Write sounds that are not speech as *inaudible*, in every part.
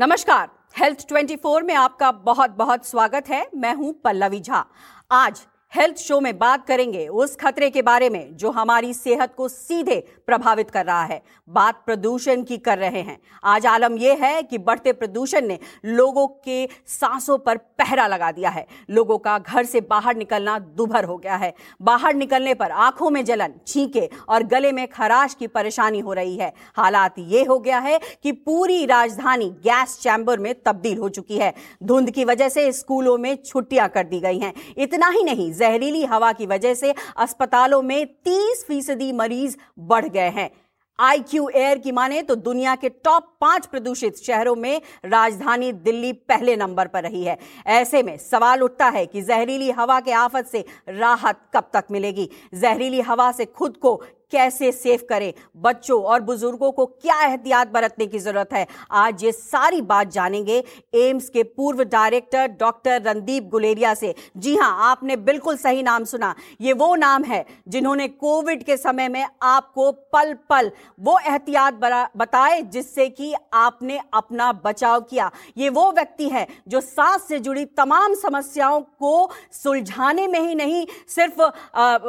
नमस्कार। हेल्थ 24 में आपका बहुत बहुत स्वागत है। मैं हूँ पल्लवी झा। आज हेल्थ शो में बात करेंगे उस खतरे के बारे में जो हमारी सेहत को सीधे प्रभावित कर रहा है। बात प्रदूषण की कर रहे हैं। आज आलम यह है कि बढ़ते प्रदूषण ने लोगों के सांसों पर पहरा लगा दिया है। लोगों का घर से बाहर निकलना दुभर हो गया है। बाहर निकलने पर आँखों में जलन, छींके और गले में खराश की परेशानी हो रही है। हालात ये हो गया है कि पूरी राजधानी गैस चैम्बर में तब्दील हो चुकी है। धुंध की वजह से स्कूलों में छुट्टियाँ कर दी गई हैं। इतना ही नहीं जहरीली हवा की वजह से अस्पतालों में 30 फ़ीसदी मरीज़ बढ़ गए हैं। आई क्यू एयर की माने तो दुनिया के टॉप पाँच प्रदूषित शहरों में राजधानी दिल्ली पहले नंबर पर रही है। ऐसे में सवाल उठता है कि जहरीली हवा के आफत से राहत कब तक मिलेगी? जहरीली हवा से खुद को कैसे सेफ़ करें? बच्चों और बुज़ुर्गों को क्या एहतियात बरतने की ज़रूरत है? आज ये सारी बात जानेंगे एम्स के पूर्व डायरेक्टर डॉक्टर रणदीप गुलेरिया से। जी हाँ, आपने बिल्कुल सही नाम सुना। ये वो नाम है जिन्होंने कोविड के समय में आपको पल पल वो एहतियात बताए जिससे कि आपने अपना बचाव किया। ये वो व्यक्ति है जो सांस से जुड़ी तमाम समस्याओं को सुलझाने में ही नहीं सिर्फ़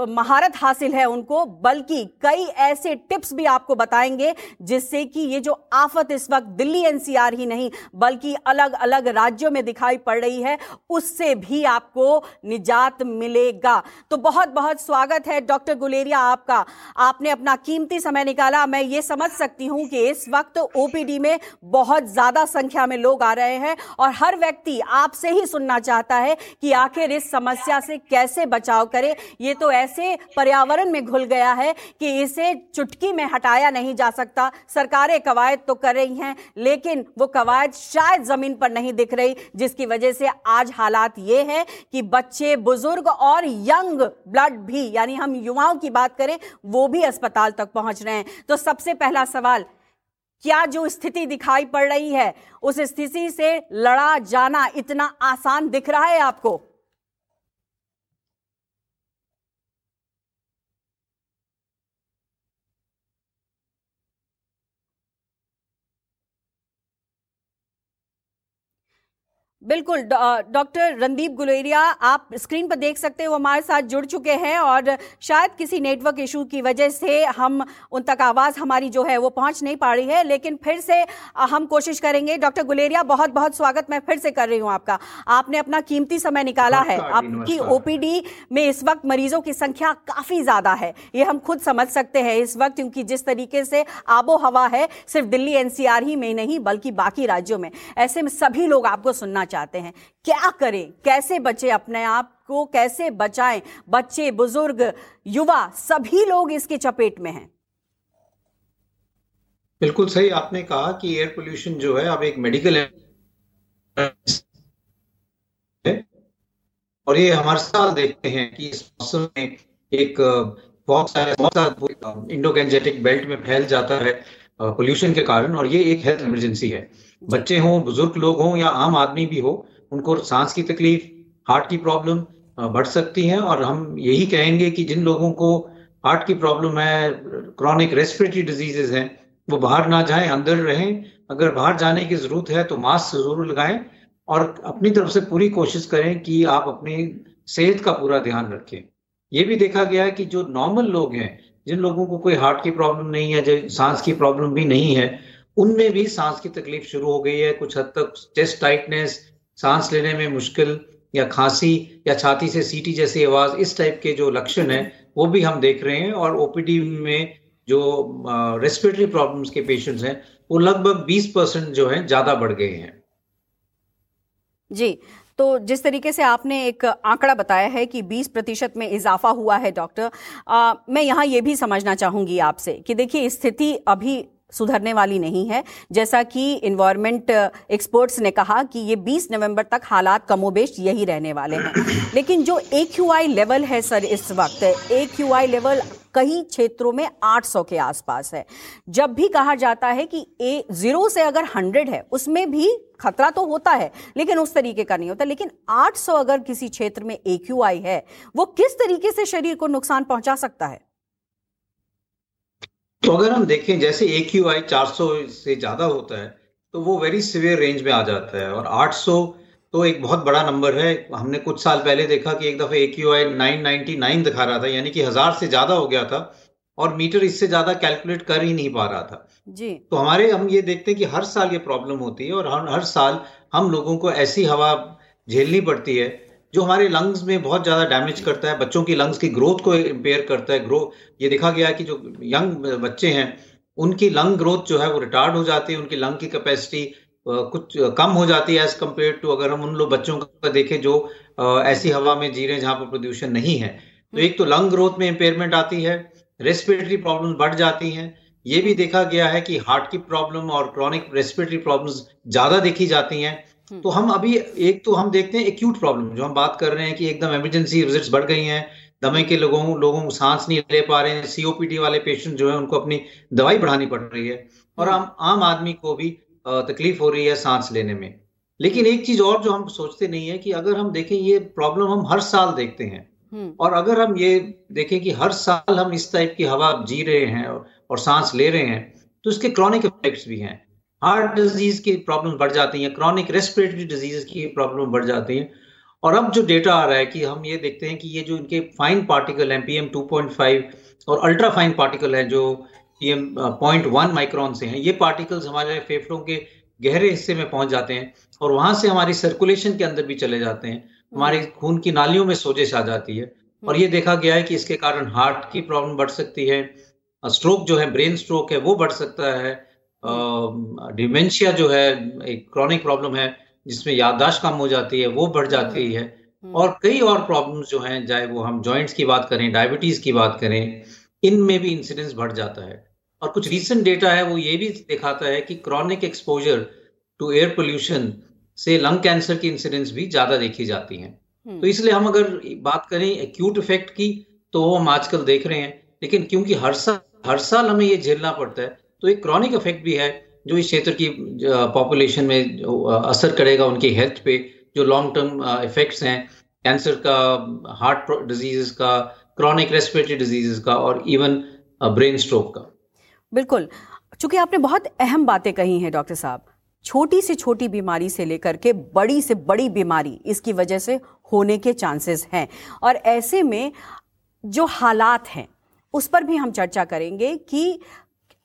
महारत हासिल है उनको, बल्कि कई ऐसे टिप्स भी आपको बताएँगे जिससे कि ये जो आफत इस वक्त दिल्ली एनसीआर ही नहीं, बल्कि अलग अलग राज्यों में दिखाई पड़ रही है, उससे भी आपको निजात मिलेगा। तो बहुत बहुत स्वागत है डॉक्टर गुलेरिया आपका। आपने अपना कीमती समय निकाला। मैं ये समझ सकती हूँ कि इस वक्त ओपीडी में बहुत ज़्यादा संख्या में लोग आ रहे हैं और हर व्यक्ति आपसे ही सुनना चाहता है कि आखिर इस समस्या से कैसे बचाव करे। ये तो ऐसे पर्यावरण में घुल गया है कि इसे चुटकी में हटाया नहीं जा सकता। सरकारें कवायद तो कर रही हैं, लेकिन वो कवायद शायद ज़मीन पर नहीं दिख रही, जिसकी वजह से आज हालात ये है कि बच्चे, बुज़ुर्ग और यंग ब्लड भी, यानी हम युवाओं की बात करें, वो भी अस्पताल तक पहुँच रहे हैं। तो सबसे पहला सवाल, क्या जो स्थिति दिखाई पड़ रही है, उस स्थिति से लड़ा जाना इतना आसान दिख रहा है आपको? बिल्कुल डॉक्टर रणदीप गुलेरिया आप स्क्रीन पर देख सकते हो हमारे साथ जुड़ चुके हैं और शायद किसी नेटवर्क इशू की वजह से हम उन तक आवाज़ हमारी जो है वो पहुँच नहीं पा रही है लेकिन फिर से हम कोशिश करेंगे। डॉक्टर गुलेरिया बहुत बहुत स्वागत मैं फिर से कर रही हूँ आपका। आपने अपना कीमती समय निकाला है। आपकी ओपीडी में इस वक्त मरीजों की संख्या काफ़ी ज़्यादा है ये हम खुद समझ सकते हैं इस वक्त क्योंकि जिस तरीके से आबो हवा है सिर्फ़ दिल्ली एनसीआर ही में नहीं बल्कि बाकी राज्यों में। ऐसे में सभी लोग आपको सुनना चाहते हैं। क्या करें? कैसे बचे अपने आप को? कैसे बचाएँ? बच्चे, बुज़ुर्ग, युवा, सभी लोग इसके चपेट में हैं। बिल्कुल सही आपने कहा कि एयर पोल्यूशन जो है अब एक मेडिकल है और ये हमारे साल देखते हैं कि इस मौसम में एक, बहुत सारा इंडोगेंजेटिक बेल्ट में फैल जाता है पोल्यूशन के कारण और ये एक हेल्थ इमरजेंसी है। बच्चे हों, बुज़ुर्ग लोग हों या आम आदमी भी हो, उनको सांस की तकलीफ़, हार्ट की प्रॉब्लम बढ़ सकती है और हम यही कहेंगे कि जिन लोगों को हार्ट की प्रॉब्लम है, क्रॉनिक रेस्पिरेटरी डिजीजेज हैं, वो बाहर ना जाएँ, अंदर रहें, अगर बाहर जाने की ज़रूरत है तो मास्क ज़रूर लगाएँ और अपनी तरफ़ से पूरी कोशिश करें कि आप अपनी सेहत का पूरा ध्यान रखें। ये भी देखा गया है कि जो नॉर्मल लोग हैं, जिन लोगों को कोई हार्ट की प्रॉब्लम नहीं है जो सांस की प्रॉब्लम भी नहीं है उनमें भी सांस की तकलीफ़ शुरू हो गई है, कुछ हद तक चेस्ट टाइटनेस सांस लेने में मुश्किल या खांसी या छाती से सीटी जैसी आवाज़, इस टाइप के जो लक्षण है, वो भी हम देख रहे हैं और ओपीडी में जो रेस्पिरेटरी प्रॉब्लम्स के पेशेंट्स हैं, वो लगभग 20 परसेंट जो है, ज़्यादा बढ़ गए हैं। जी तो जिस तरीके से आपने एक आंकड़ा बताया है कि 20 प्रतिशत में इजाफा हुआ है डॉक्टर मैं यहाँ ये भी समझना चाहूँगी आपसे कि देखिए स्थिति अभी सुधरने वाली नहीं है। जैसा कि इन्वायरमेंट एक्सपर्ट्स ने कहा कि ये 20 नवंबर तक हालात कमोबेश यही रहने वाले हैं। *coughs* लेकिन जो एक्यूआई लेवल है सर इस वक्त एक्यूआई लेवल कई क्षेत्रों में 800 के आसपास है। जब भी कहा जाता है कि ए ज़ीरो से अगर 100 है उसमें भी खतरा तो होता है लेकिन उस तरीके का नहीं होता। लेकिन 800 अगर किसी क्षेत्र में एक्यूआई है वो किस तरीके से शरीर को नुकसान पहुँचा सकता है? तो अगर हम देखें जैसे ए क्यू आई चार सौ से ज़्यादा होता है तो वो वेरी सिवियर रेंज में आ जाता है। और 800 तो एक बहुत बड़ा नंबर है। हमने कुछ साल पहले देखा कि एक दफे A Q I nine ninety nine दिखा रहा था यानी कि हज़ार से ज़्यादा हो गया था और मीटर इससे ज़्यादा कैलकुलेट कर ही नहीं पा रहा था। जी। तो हमारे हम ये देखते हैं कि हर साल ये प्रॉब्लम होती है और हर हर साल हम लोगों को ऐसी हवा झेलनी पड़ती है जो हमारे लंग्स में बहुत ज़्यादा डैमेज करता है, बच्चों की लंग्स की ग्रोथ को इम्पेयर करता है ग्रो ये देखा गया है कि जो यंग बच्चे हैं, उनकी लंग ग्रोथ जो है वो रिटार्ड हो जाती है, उनकी लंग की कैपेसिटी कुछ कम हो जाती है एज कंपेयर टू अगर हम उन लोग बच्चों का देखें जो ऐसी हवा में जी रहे हैं जहाँ पर प्रदूषण नहीं है तो एक तो लंग ग्रोथ में इम्पेयरमेंट आती है रेस्पिरेटरी प्रॉब्लम बढ़ जाती हैं ये भी देखा गया है कि हार्ट की प्रॉब्लम और क्रॉनिक रेस्पिरेटरी प्रॉब्लम्स ज़्यादा देखी जाती हैं। तो हम अभी एक तो हम देखते हैं एक्यूट प्रॉब्लम जो हम बात कर रहे हैं कि एकदम इमरजेंसी विजिट्स बढ़ गई हैं दमे के लोगों लोगों को सांस नहीं ले पा रहे हैं सीओपीडी वाले पेशेंट जो है उनको अपनी दवाई बढ़ानी पड़ रही है और। आम आम आदमी को भी तकलीफ़ हो रही है सांस लेने में लेकिन एक चीज़ और जो हम सोचते नहीं है कि अगर हम देखें ये प्रॉब्लम हम हर साल देखते हैं हम्म। और अगर हम ये देखें कि हर साल हम इस टाइप की हवा जी रहे हैं और सांस ले रहे हैं तो इसके क्रॉनिक इफेक्ट्स भी हैं हार्ट डिज़ीज़ की प्रॉब्लम बढ़ जाती हैं क्रॉनिक रेस्पिरेटरी डिज़ीज़ की प्रॉब्लम बढ़ जाती हैं। और अब जो डेटा आ रहा है कि हम ये देखते हैं कि ये जो इनके फाइन पार्टिकल हैं पीएम 2.5 और अल्ट्रा फाइन पार्टिकल हैं जो P M point one micron से हैं ये पार्टिकल्स हमारे फेफड़ों के गहरे हिस्से में पहुँच जाते हैं और वहाँ से हमारी सर्कुलेशन के अंदर भी चले जाते हैं। हमारे हम्म। खून की नालियों में सोजिश आ जाती है। और ये देखा गया है कि इसके कारण हार्ट की प्रॉब्लम बढ़ सकती है स्ट्रोक जो है ब्रेन स्ट्रोक है वो बढ़ सकता है। डिमेंशिया जो है एक क्रॉनिक प्रॉब्लम है जिसमें याददाश्त कम हो जाती है वो बढ़ जाती। है हम्म। और कई और प्रॉब्लम्स जो हैं चाहे वो हम जॉइंट्स की बात करें डायबिटीज़ की बात करें इनमें भी इंसिडेंस बढ़ जाता है और कुछ रीसेंट डेटा है वो ये भी दिखाता है कि chronic exposure to air pollution से लंग कैंसर की इंसिडेंस भी ज़्यादा देखी जाती हैं हम्म। तो इसलिए हम अगर बात करें एक्यूट इफ़ेक्ट की तो वो हम आजकल देख रहे हैं लेकिन क्योंकि हर साल हर साल हमें ये झेलना पड़ता है तो एक क्रॉनिक इफ़ेक्ट भी है जो इस क्षेत्र की पॉपुलेशन में असर करेगा उनकी हेल्थ पे, जो लॉन्ग टर्म इफेक्ट्स हैं कैंसर का हार्ट डिज़ीज़ का क्रॉनिक रेस्पिरेटरी डिज़ीज़ का और इवन ब्रेन स्ट्रोक का। बिल्कुल। चूँकि आपने बहुत अहम बातें कही हैं, डॉक्टर साहब, छोटी से छोटी बीमारी से लेकर के बड़ी से बड़ी बीमारी इसकी वजह से होने के चांसेस हैं। और ऐसे में जो हालात हैं, उस पर भी हम चर्चा करेंगे कि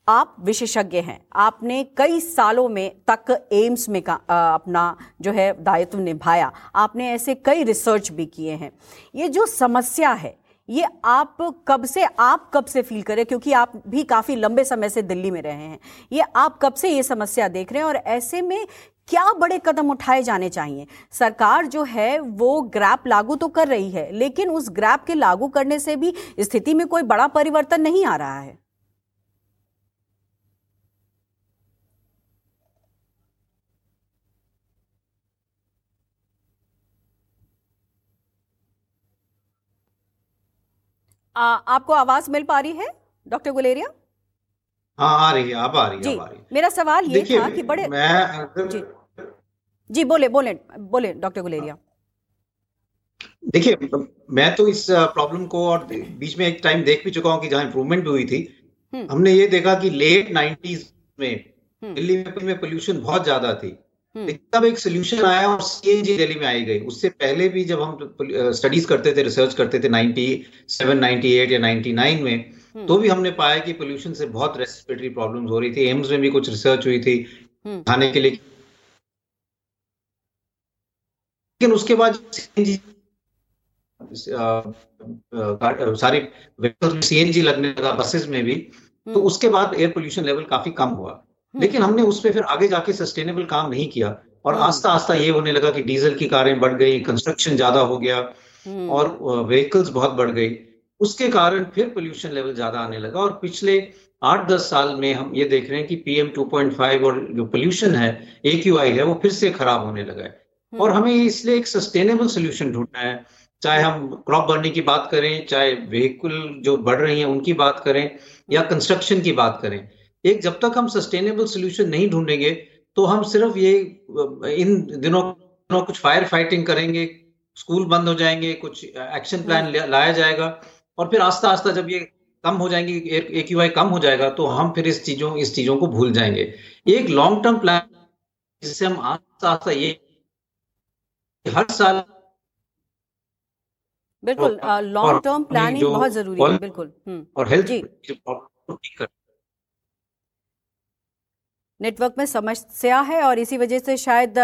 आप विशेषज्ञ हैं। आपने कई सालों में तक एम्स में का आ, अपना जो है दायित्व निभाया। आपने ऐसे कई रिसर्च भी किए हैं। ये जो समस्या है ये आप कब से आप कब से फील करें क्योंकि आप भी काफ़ी लंबे समय से दिल्ली में रहे हैं। ये आप कब से ये समस्या देख रहे हैं? और ऐसे में क्या बड़े कदम उठाए जाने चाहिए? सरकार जो है वो ग्रैप लागू तो कर रही है लेकिन उस ग्रैप के लागू करने से भी स्थिति में कोई बड़ा परिवर्तन नहीं आ रहा है। आ, आपको आवाज़ मिल पा रही है डॉक्टर गुलेरिया हाँ आ रही है आप आ रही है जी, आ रही है। मेरा सवाल ये था कि बड़े मैं अगर जी जी बोले बोले बोले डॉक्टर गुलेरिया देखिए मैं तो इस प्रॉब्लम को और बीच में एक टाइम देख भी चुका हूँ कि जहाँ इंप्रूवमेंट भी हुई थी हम्म। हमने ये देखा कि लेट नाइन्टीज में हम्म। दिल्ली में पोल्यूशन बहुत ज़्यादा थी। तब एक सोल्यूशन आया और सीएनजी दिल्ली में आई गई उससे पहले भी जब हम स्टडीज़ करते थे रिसर्च करते थे 97, 98 या 99 में हम्म। तो भी हमने पाया कि पोल्यूशन से बहुत रेस्पिरेटरी प्रॉब्लम्स हो रही थी एम्स में भी कुछ रिसर्च हुई थी हम्म। खाने के लिए लेकिन उसके बाद सीएनजी सारी सीएनजी लगने लगा बसेस में भी तो उसके बाद एयर पोल्यूशन लेवल काफ़ी कम हुआ हम्म। लेकिन हमने उस पर फिर आगे जाके सस्टेनेबल काम नहीं किया। और हम्म। आस्ता आस्ता ये होने लगा कि डीजल की कारें बढ़ गई कंस्ट्रक्शन ज़्यादा हो गया हम्म। और व्हीकल्स बहुत बढ़ गई। उसके कारण फिर पोल्यूशन लेवल ज़्यादा आने लगा और पिछले आठ दस साल में हम ये देख रहे हैं कि पीएम 2.5 और जो पोल्यूशन है एक्यूआई है वो फिर से खराब होने लगा है। और हमें इसलिए एक सस्टेनेबल सोल्यूशन ढूंढना है। चाहे हम क्रॉप बर्निंग की बात करें चाहे व्हीकल जो बढ़ रही हैं उनकी बात करें या कंस्ट्रक्शन की बात करें। एक जब तक हम सस्टेनेबल सोल्यूशन नहीं ढूंढेंगे तो हम सिर्फ़ ये इन दिनों कुछ फायर फाइटिंग करेंगे स्कूल बंद हो जाएँगे कुछ एक्शन प्लान लाया जाएगा और फिर आस्ता आस्ता जब ये कम हो जाएँगे एक यू कम हो जाएगा तो हम फिर इस चीज़ों इस चीज़ों को भूल जाएँगे। एक लॉन्ग टर्म प्लान जिससे हम आस्ता आस्ता ये हर साल बिल्कुल लॉन्ग टर्म प्लानिंग बहुत ज़रूरी है बिल्कुल हम्म। और हेल्थ जी। नेटवर्क में समस्या है और इसी वजह से शायद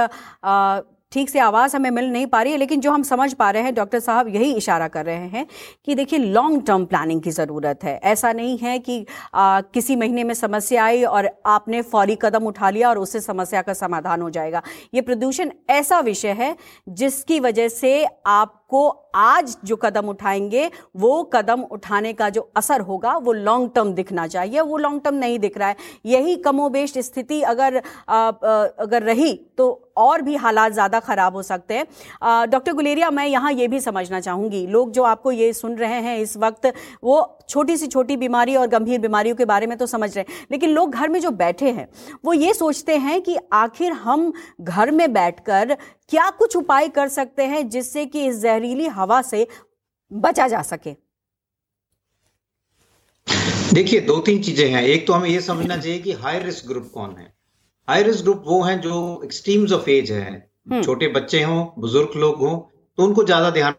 ठीक से आवाज़ हमें मिल नहीं पा रही है लेकिन जो हम समझ पा रहे हैं डॉक्टर साहब यही इशारा कर रहे हैं कि देखिए लॉन्ग टर्म प्लानिंग की ज़रूरत है। ऐसा नहीं है कि आ, किसी महीने में समस्या आई और आपने फौरी कदम उठा लिया और उससे समस्या का समाधान हो जाएगा। ये प्रदूषण ऐसा विषय है जिसकी वजह से आप को आज जो कदम उठाएँगे वो कदम उठाने का जो असर होगा वो लॉन्ग टर्म दिखना चाहिए। वो लॉन्ग टर्म नहीं दिख रहा है। यही कमोबेश स्थिति अगर आ, आ, अगर रही तो और भी हालात ज़्यादा ख़राब हो सकते हैं। डॉक्टर गुलेरिया मैं यहाँ ये भी समझना चाहूँगी। लोग जो आपको ये सुन रहे हैं इस वक्त वो छोटी सी छोटी बीमारी और गंभीर बीमारियों के बारे में तो समझ रहे हैं। लेकिन लोग घर में जो बैठे हैं वो ये सोचते हैं कि आखिर हम घर में बैठकर क्या कुछ उपाय कर सकते हैं जिससे कि इस जहरीली हवा से बचा जा सके? देखिए दो तीन चीज़ें हैं। एक तो हमें यह समझना चाहिए कि हाई रिस्क ग्रुप कौन है? हाई रिस्क ग्रुप वो हैं जो एक्सट्रीम्स ऑफ़ एज है। छोटे बच्चे हों बुज़ुर्ग लोग हों तो उनको ज़्यादा ध्यान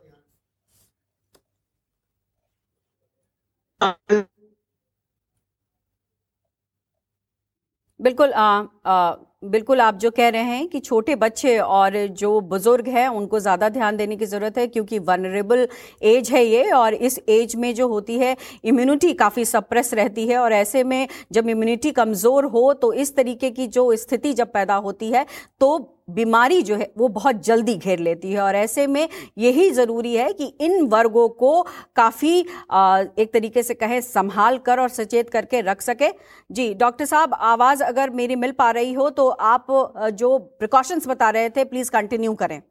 बिल्कुल आ, आ, बिल्कुल आप जो कह रहे हैं कि छोटे बच्चे और जो बुज़ुर्ग हैं, उनको ज़्यादा ध्यान देने की ज़रूरत है क्योंकि वनरेबल एज है ये और इस एज में जो होती है इम्यूनिटी काफ़ी सप्रेस रहती है और ऐसे में जब इम्यूनिटी कमज़ोर हो तो इस तरीके की जो स्थिति जब पैदा होती है तो बीमारी जो है वो बहुत जल्दी घेर लेती है और ऐसे में यही ज़रूरी है कि इन वर्गों को काफ़ी एक तरीके से कहें संभाल कर और सचेत करके रख सके। जी, डॉक्टर साहब, आवाज़ अगर मेरी मिल पा रही हो तो आप जो प्रिकॉशंस बता रहे थे प्लीज़ कंटिन्यू करें।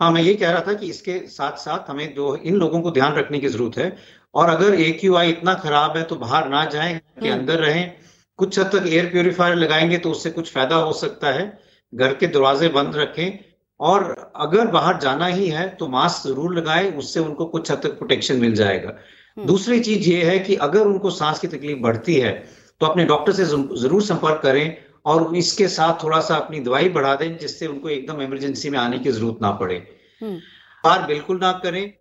हाँ मैं ये कह रहा था कि इसके साथ साथ हमें जो इन लोगों को ध्यान रखने की ज़रूरत है। और अगर ए क्यू आई इतना खराब है तो बाहर ना जाए कि हम्म। अंदर रहें। कुछ हद तक एयर प्योरीफायर लगाएँगे तो उससे कुछ फ़ायदा हो सकता है। घर के दरवाजे बंद रखें। और अगर बाहर जाना ही है तो मास्क ज़रूर लगाएँ उससे उनको कुछ हद तक प्रोटेक्शन मिल जाएगा। दूसरी चीज़ ये है कि अगर उनको सांस की तकलीफ़ बढ़ती है तो अपने डॉक्टर से ज़रूर संपर्क करें और इसके साथ थोड़ा सा अपनी दवाई बढ़ा दें जिससे उनको एकदम इमरजेंसी में आने की ज़रूरत ना पड़े। हम्म। बाहर बिल्कुल ना करें।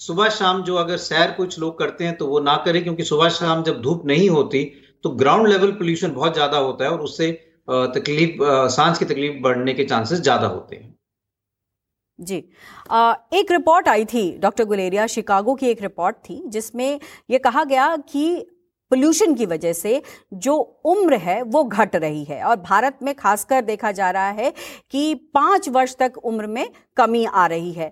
सुबह शाम जो अगर सैर कुछ लोग करते हैं तो वो ना करें क्योंकि सुबह शाम जब धूप नहीं होती तो ग्राउंड लेवल पोल्यूशन बहुत ज़्यादा होता है और उससे तकलीफ़ सांस की तकलीफ़ बढ़ने के चांसेस ज़्यादा होते हैं। जी। आ, एक रिपोर्ट आई थी डॉक्टर गुलेरिया शिकागो की एक रिपोर्ट थी जिसमें यह कहा गया कि पोल्यूशन की वजह से जो उम्र है वो घट रही है और भारत में खासकर देखा जा रहा है कि पाँच वर्ष तक उम्र में कमी आ रही है।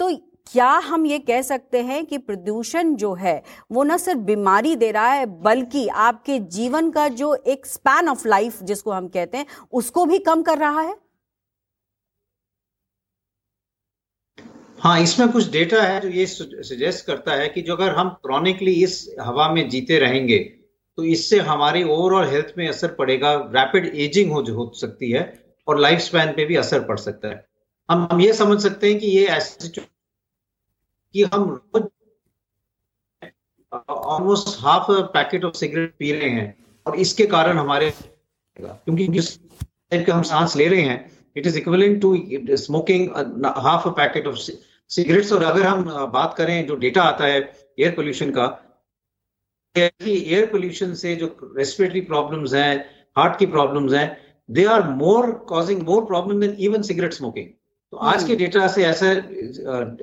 तो क्या हम ये कह सकते हैं कि प्रदूषण जो है वो न सिर्फ़ बीमारी दे रहा है बल्कि आपके जीवन का जो एक स्पैन ऑफ़ लाइफ जिसको हम कहते हैं उसको भी कम कर रहा है? हाँ इसमें कुछ डेटा है जो ये सजेस्ट करता है कि जो अगर हम क्रॉनिकली इस हवा में जीते रहेंगे तो इससे हमारी ओवरऑल हेल्थ में असर पड़ेगा रैपिड एजिंग हो हो सकती है और लाइफ स्पैन पे भी असर पड़ सकता है। हम हम ये समझ सकते हैं कि ये ऐसी कि हम रोज almost half packet of cigarette P रहे हैं और इसके कारण हमारे क्योंकि जिस हम सांस ले रहे हैं it is equalling to smoking half a packet of cigarettes और अगर हम बात करें जो डेटा आता है एयर पोल्यूशन का एयर पोल्यूशन से जो रेस्पिरेटरी प्रॉब्लम्स हैं हार्ट की प्रॉब्लम्स हैं they are more causing more problem than even cigarette smoking तो आज के डेटा हम्म। से ऐसा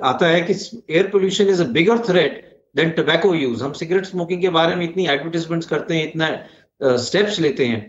आता है कि air pollution is a bigger threat than tobacco use हम सिगरेट स्मोकिंग के बारे में इतनी एडवर्टीजमेंट्स करते हैं इतना स्टेप्स लेते हैं.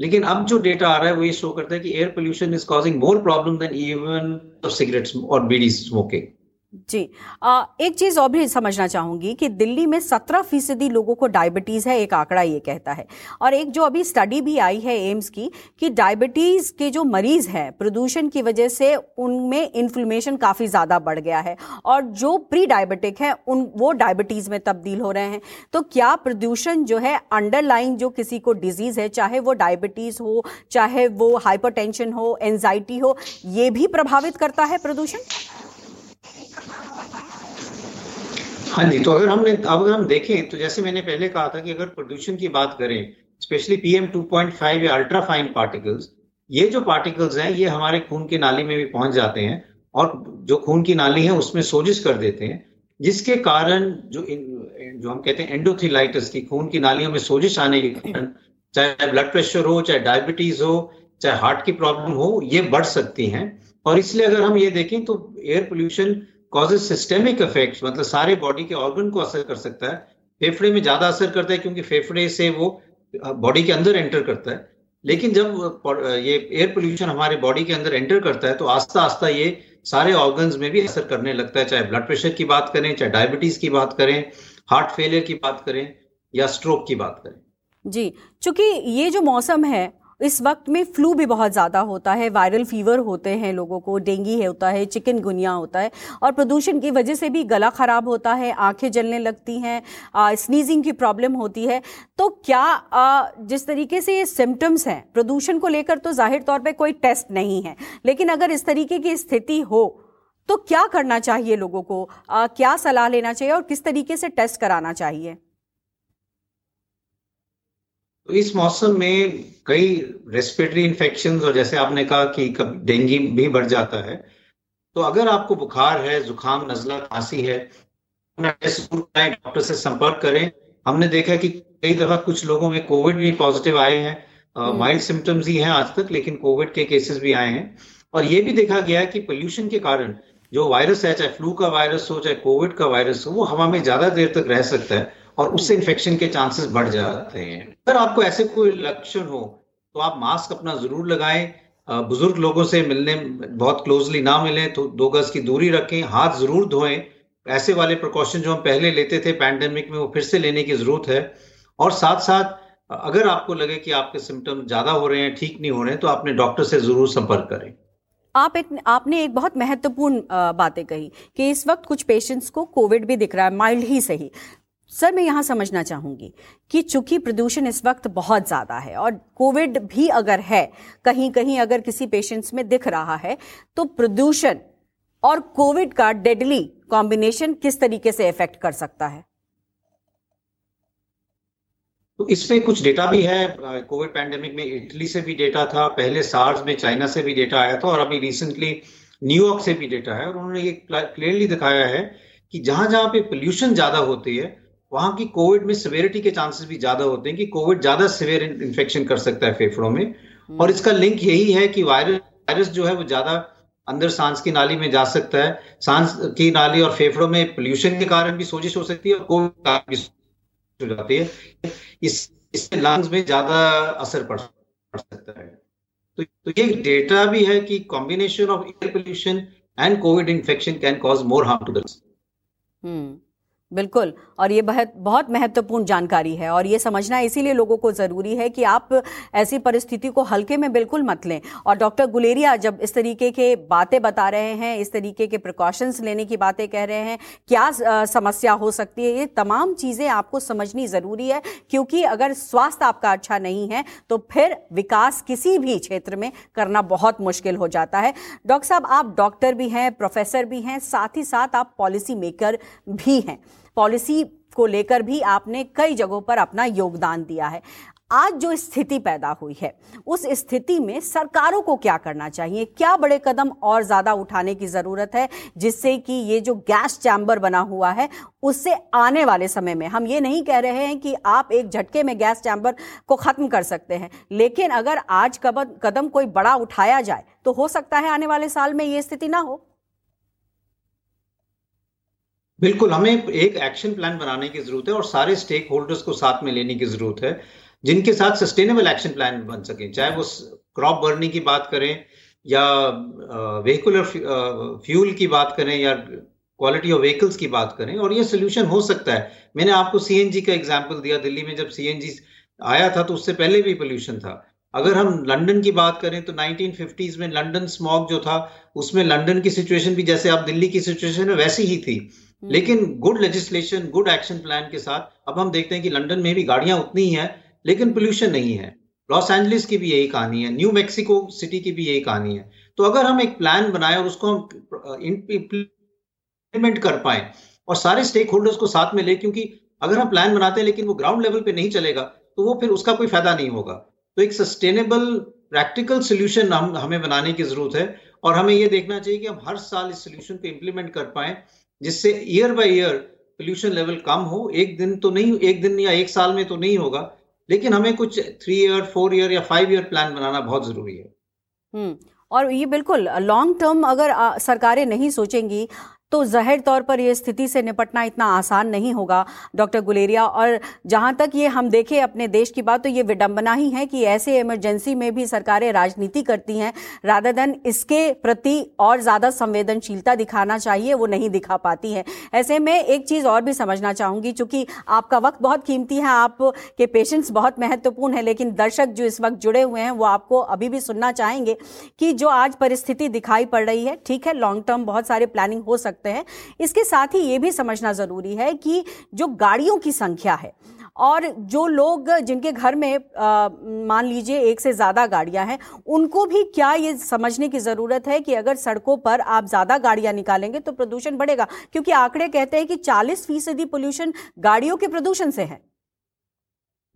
लेकिन अब जो डेटा आ रहा है वो ये शो करता है कि air pollution is causing more problem than even cigarette और बीडी स्मोकिंग जी आ, एक चीज़ और भी समझना चाहूँगी कि दिल्ली में सत्रह फ़ीसदी लोगों को डायबिटीज़ है एक आंकड़ा ये कहता है। और एक जो अभी स्टडी भी आई है एम्स की कि डायबिटीज़ के जो मरीज़ हैं प्रदूषण की वजह से उनमें इन्फ्लेमेशन काफ़ी ज़्यादा बढ़ गया है। और जो प्री डायबिटिक है उन वो डायबिटीज़ में तब्दील हो रहे हैं। तो क्या प्रदूषण जो है अंडरलाइन जो किसी को डिज़ीज़ है चाहे वो डायबिटीज़ हो चाहे वो हाइपरटेंशन हो एनजाइटी हो ये भी प्रभावित करता है प्रदूषण? हाँ जी तो अगर हमने अगर हम देखें तो जैसे मैंने पहले कहा था कि अगर प्रदूषण की बात करें स्पेशली पीएम 2.5 या अल्ट्रा फाइन पार्टिकल्स ये जो पार्टिकल्स हैं ये हमारे खून की नाली में भी पहुँच जाते हैं और जो खून की नाली है उसमें सोजिश कर देते हैं जिसके कारण जो इन, जो हम कहते हैं एंडोथिलाइटिस की खून की नालियों में सोजिश आने के कारण चाहे ब्लड प्रेशर हो चाहे डायबिटीज़ हो चाहे हार्ट की प्रॉब्लम हो ये बढ़ सकती हैं। और इसलिए अगर हम ये देखें तो air pollution causes systemic effect मतलब सारे बॉडी के ऑर्गन को असर कर सकता है। फेफड़े में ज़्यादा असर करता है क्योंकि फेफड़े से वो बॉडी के अंदर एंटर करता है। लेकिन जब ये एयर पोल्यूशन हमारे बॉडी के अंदर एंटर करता है तो आस्ता आस्ता ये सारे ऑर्गन्स में भी असर करने लगता है। चाहे ब्लड प्रेशर की बात करें, चाहे डायबिटीज़ की बात करें हार्ट फेलियर की बात करें या स्ट्रोक की बात करें। जी, चूँकि ये जो मौसम है इस वक्त में फ्लू भी बहुत ज़्यादा होता है वायरल फीवर होते हैं लोगों को डेंगी होता है चिकन गुनिया होता है और प्रदूषण की वजह से भी गला ख़राब होता है आँखें जलने लगती हैं स्नीजिंग की प्रॉब्लम होती है। तो क्या आ, जिस तरीके से ये सिम्टम्स हैं प्रदूषण को लेकर तो ज़ाहिर तौर पर कोई टेस्ट नहीं है लेकिन अगर इस तरीके की स्थिति हो तो क्या करना चाहिए लोगों को? आ, क्या सलाह लेना चाहिए और किस तरीके से टेस्ट कराना चाहिए? तो इस मौसम में कई रेस्पिरेटरी इन्फेक्शन और जैसे आपने कहा कि डेंगू भी बढ़ जाता है तो अगर आपको बुखार है जुकाम नजला खांसी है डॉक्टर से संपर्क करें। हमने देखा कि कई दफ़ा कुछ लोगों में कोविड भी पॉजिटिव आए हैं। Mild symptoms. ही हैं आज तक लेकिन कोविड के केसेस भी आए हैं। और ये भी देखा गया कि पोल्यूशन के कारण जो वायरस है चाहे फ्लू का वायरस हो चाहे कोविड का वायरस हो वो हवा में ज़्यादा देर तक रह सकता है। और उससे इन्फेक्शन के चांसेस बढ़ जाते हैं। अगर आपको ऐसे कोई लक्षण हो तो आप मास्क अपना ज़रूर लगाएँ। बुज़ुर्ग लोगों से मिलने बहुत क्लोजली ना मिलें तो दो गज की दूरी रखें, हाथ ज़रूर धोएँ। ऐसे वाले प्रिकॉशन जो हम पहले लेते थे पैंडेमिक में, वो फिर से लेने की ज़रूरत है। और साथ साथ अगर आपको लगे कि आपके सिम्टम ज़्यादा हो रहे हैं, ठीक नहीं हो रहे हैं तो अपने डॉक्टर से ज़रूर संपर्क करें। आप एक, आपने एक बहुत महत्वपूर्ण बातें कही कि इस वक्त कुछ पेशेंट्स को कोविड भी दिख रहा है माइल्ड ही सही। सर, मैं यहाँ समझना चाहूँगी कि चूँकि प्रदूषण इस वक्त बहुत ज़्यादा है और कोविड भी अगर है कहीं कहीं अगर किसी पेशेंट्स में दिख रहा है तो प्रदूषण और कोविड का डेडली कॉम्बिनेशन किस तरीके से इफ़ेक्ट कर सकता है? तो इसमें कुछ डेटा भी है। कोविड पैंडेमिक में इटली से भी डेटा था, पहले सार्स में चाइना से भी डेटा आया था और अभी रिसेंटली न्यूयॉर्क से भी डेटा है और उन्होंने ये क्लियरली दिखाया है कि जहाँ जहाँ पे पोल्यूशन ज़्यादा होती है वहाँ की कोविड में सिवेरिटी के चांसेस भी ज़्यादा होते हैं कि कोविड ज़्यादा सिवियर इन्फेक्शन कर सकता है फेफड़ों में। हम्म। और इसका लिंक यही है कि वायरस वायरस जो है वो ज़्यादा अंदर सांस की नाली में जा सकता है। सांस की नाली और फेफड़ों में पोल्यूशन के कारण भी सोजिश हो सकती है और कोविड कारण भी हो जाती है। इस इससे लंग्स में ज़्यादा असर पड़ सकता है। तो, तो ये डेटा भी है कि combination of air pollution and COVID infection can cause more harm to the बिल्कुल। और ये बहुत बहुत महत्वपूर्ण जानकारी है और ये समझना इसीलिए लोगों को ज़रूरी है कि आप ऐसी परिस्थिति को हल्के में बिल्कुल मत लें। और डॉक्टर गुलेरिया जब इस तरीके के बातें बता रहे हैं, इस तरीके के प्रिकॉशंस लेने की बातें कह रहे हैं, क्या समस्या हो सकती है, ये तमाम चीज़ें आपको समझनी ज़रूरी है। क्योंकि अगर स्वास्थ्य आपका अच्छा नहीं है तो फिर विकास किसी भी क्षेत्र में करना बहुत मुश्किल हो जाता है। डॉक्टर साहब, आप डॉक्टर भी हैं, प्रोफेसर भी हैं, साथ ही साथ आप पॉलिसी मेकर भी हैं। पॉलिसी को लेकर भी आपने कई जगहों पर अपना योगदान दिया है। आज जो स्थिति पैदा हुई है, उस स्थिति में सरकारों को क्या करना चाहिए? क्या बड़े कदम और ज़्यादा उठाने की ज़रूरत है जिससे कि ये जो गैस चैम्बर बना हुआ है, उससे आने वाले समय में? हम ये नहीं कह रहे हैं कि आप एक झटके में गैस चैम्बर को खत्म कर सकते हैं, लेकिन अगर आज कदम कोई बड़ा उठाया जाए तो हो सकता है आने वाले साल में ये स्थिति ना हो। बिल्कुल, हमें एक एक्शन प्लान बनाने की ज़रूरत है और सारे स्टेक होल्डर्स को साथ में लेने की ज़रूरत है, जिनके साथ सस्टेनेबल एक्शन प्लान बन सके। चाहे वो क्रॉप बर्निंग की बात करें या व्हीकुलर फ्यूल की बात करें या क्वालिटी ऑफ़ व्हीकल्स की बात करें और ये सोल्यूशन हो सकता है। मैंने आपको सीएनजी का एग्ज़ाम्पल दिया दिल्ली में, जब सीएनजी आया था तो उससे पहले भी पोल्यूशन था। अगर हम लंदन की बात करें तो 1950s में लंदन स्मॉग जो था, उसमें लंदन की सिचुएशन भी जैसे आप दिल्ली की सिचुएशन है, वैसी ही थी। लेकिन good legislation good action plan के साथ, अब हम देखते हैं कि लंदन में भी गाड़ियाँ उतनी ही हैं लेकिन पोल्यूशन नहीं है। लॉस एंजलिस की भी यही कहानी है न्यू मैक्सिको सिटी की भी यही कहानी है। तो अगर हम एक प्लान बनाए और उसको हम इम्प्लीमेंट कर पाए, और सारे स्टेक होल्डर्स को साथ में ले, क्योंकि अगर हम प्लान बनाते हैं लेकिन वो ग्राउंड लेवल पे नहीं चलेगा तो वो फिर उसका कोई फ़ायदा नहीं होगा। तो एक सस्टेनेबल प्रैक्टिकल सोल्यूशन हम, हमें बनाने की ज़रूरत है, और हमें ये देखना चाहिए कि हम हर साल इस सोल्यूशन को इम्प्लीमेंट कर पाए जिससे year by year pollution level कम हो। एक दिन तो नहीं, एक दिन या एक साल में तो नहीं होगा, लेकिन हमें कुछ थ्री ईयर फोर ईयर या फाइव ईयर प्लान बनाना बहुत ज़रूरी है। हम्म और ये बिल्कुल लॉन्ग टर्म अगर सरकारें नहीं सोचेंगी तो ज़ाहिर तौर पर यह स्थिति से निपटना इतना आसान नहीं होगा, डॉक्टर गुलेरिया। और जहाँ तक ये हम देखें अपने देश की बात तो ये विडंबना ही है कि ऐसे इमरजेंसी में भी सरकारें राजनीति करती हैं। राधा देन इसके प्रति और ज़्यादा संवेदनशीलता दिखाना चाहिए, वो नहीं दिखा पाती हैं। ऐसे में एक चीज़ और भी समझना चाहूँगी, चूँकि आपका वक्त बहुत कीमती है आपके पेशेंट्स बहुत महत्वपूर्ण है, लेकिन दर्शक जो इस वक्त जुड़े हुए हैं, वो आपको अभी भी सुनना चाहेंगे कि जो आज परिस्थिति दिखाई पड़ रही है, ठीक है लॉन्ग टर्म बहुत सारे प्लानिंग हो सकते सकते हैं। इसके साथ ही ये भी समझना ज़रूरी है कि जो गाड़ियों की संख्या है और जो लोग जिनके घर में मान लीजिए एक से ज़्यादा गाड़ियाँ हैं, उनको भी क्या ये समझने की ज़रूरत है कि अगर सड़कों पर आप ज़्यादा गाड़ियाँ निकालेंगे तो प्रदूषण बढ़ेगा? क्योंकि आंकड़े कहते हैं कि 40 फ़ीसदी पोल्यूशन गाड़ियों के प्रदूषण से है।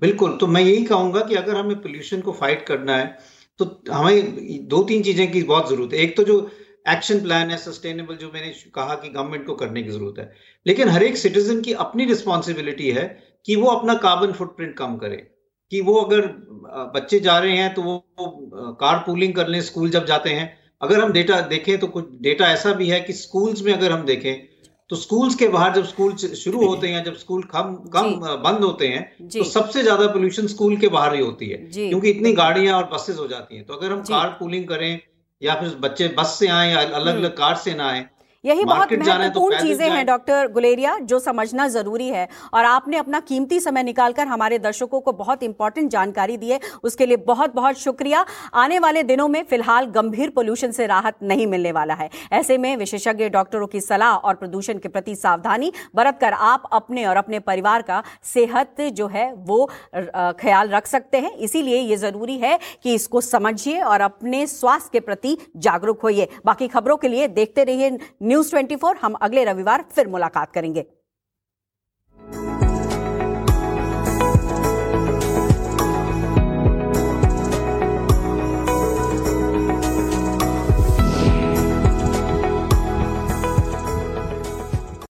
बिल्कुल तो मैं यही कहूँगा कि अगर हमें पोल्यूशन को फाइट करना है तो हमें दो तीन चीज़ें की बहुत ज़रूरत है। एक तो जो एक्शन प्लान है सस्टेनेबल जो मैंने कहा कि गवर्नमेंट को करने की ज़रूरत है। लेकिन हर एक सिटीजन की अपनी रिस्पॉन्सिबिलिटी है कि वो अपना कार्बन फुटप्रिंट कम करे। कि वो अगर बच्चे जा रहे हैं तो वो कार पूलिंग कर लें स्कूल जब जाते हैं। अगर हम डेटा देखें तो कुछ डेटा ऐसा भी है कि स्कूल्स में अगर हम देखें तो स्कूल्स के बाहर जब स्कूल शुरू होते हैं जब स्कूल कम कम बंद होते हैं तो सबसे ज़्यादा पोल्यूशन स्कूल के बाहर ही होती है। क्योंकि इतनी गाड़ियाँ और बसेस हो जाती हैं। तो अगर हम कार पूलिंग करें या फिर बच्चे बस से आए या अलग अलग कार से ना आए यही बहुत तो महत्वपूर्ण तो चीज़ें हैं डॉक्टर गुलेरिया जो समझना ज़रूरी है। और आपने अपना कीमती समय निकालकर हमारे दर्शकों को बहुत इंपॉर्टेंट जानकारी दी है। उसके लिए बहुत बहुत शुक्रिया। आने वाले दिनों में फ़िलहाल गंभीर पोल्यूशन से राहत नहीं मिलने वाला है। ऐसे में विशेषज्ञ डॉक्टरों की सलाह और प्रदूषण के प्रति सावधानी बरत कर आप अपने और अपने परिवार का सेहत जो है वो ख्याल रख सकते हैं। इसीलिए ये ज़रूरी है कि इसको समझिए और अपने स्वास्थ्य के प्रति जागरूक होइए। बाकी खबरों के लिए देखते रहिए न्यूज़ 24 हम अगले रविवार फिर मुलाकात करेंगे।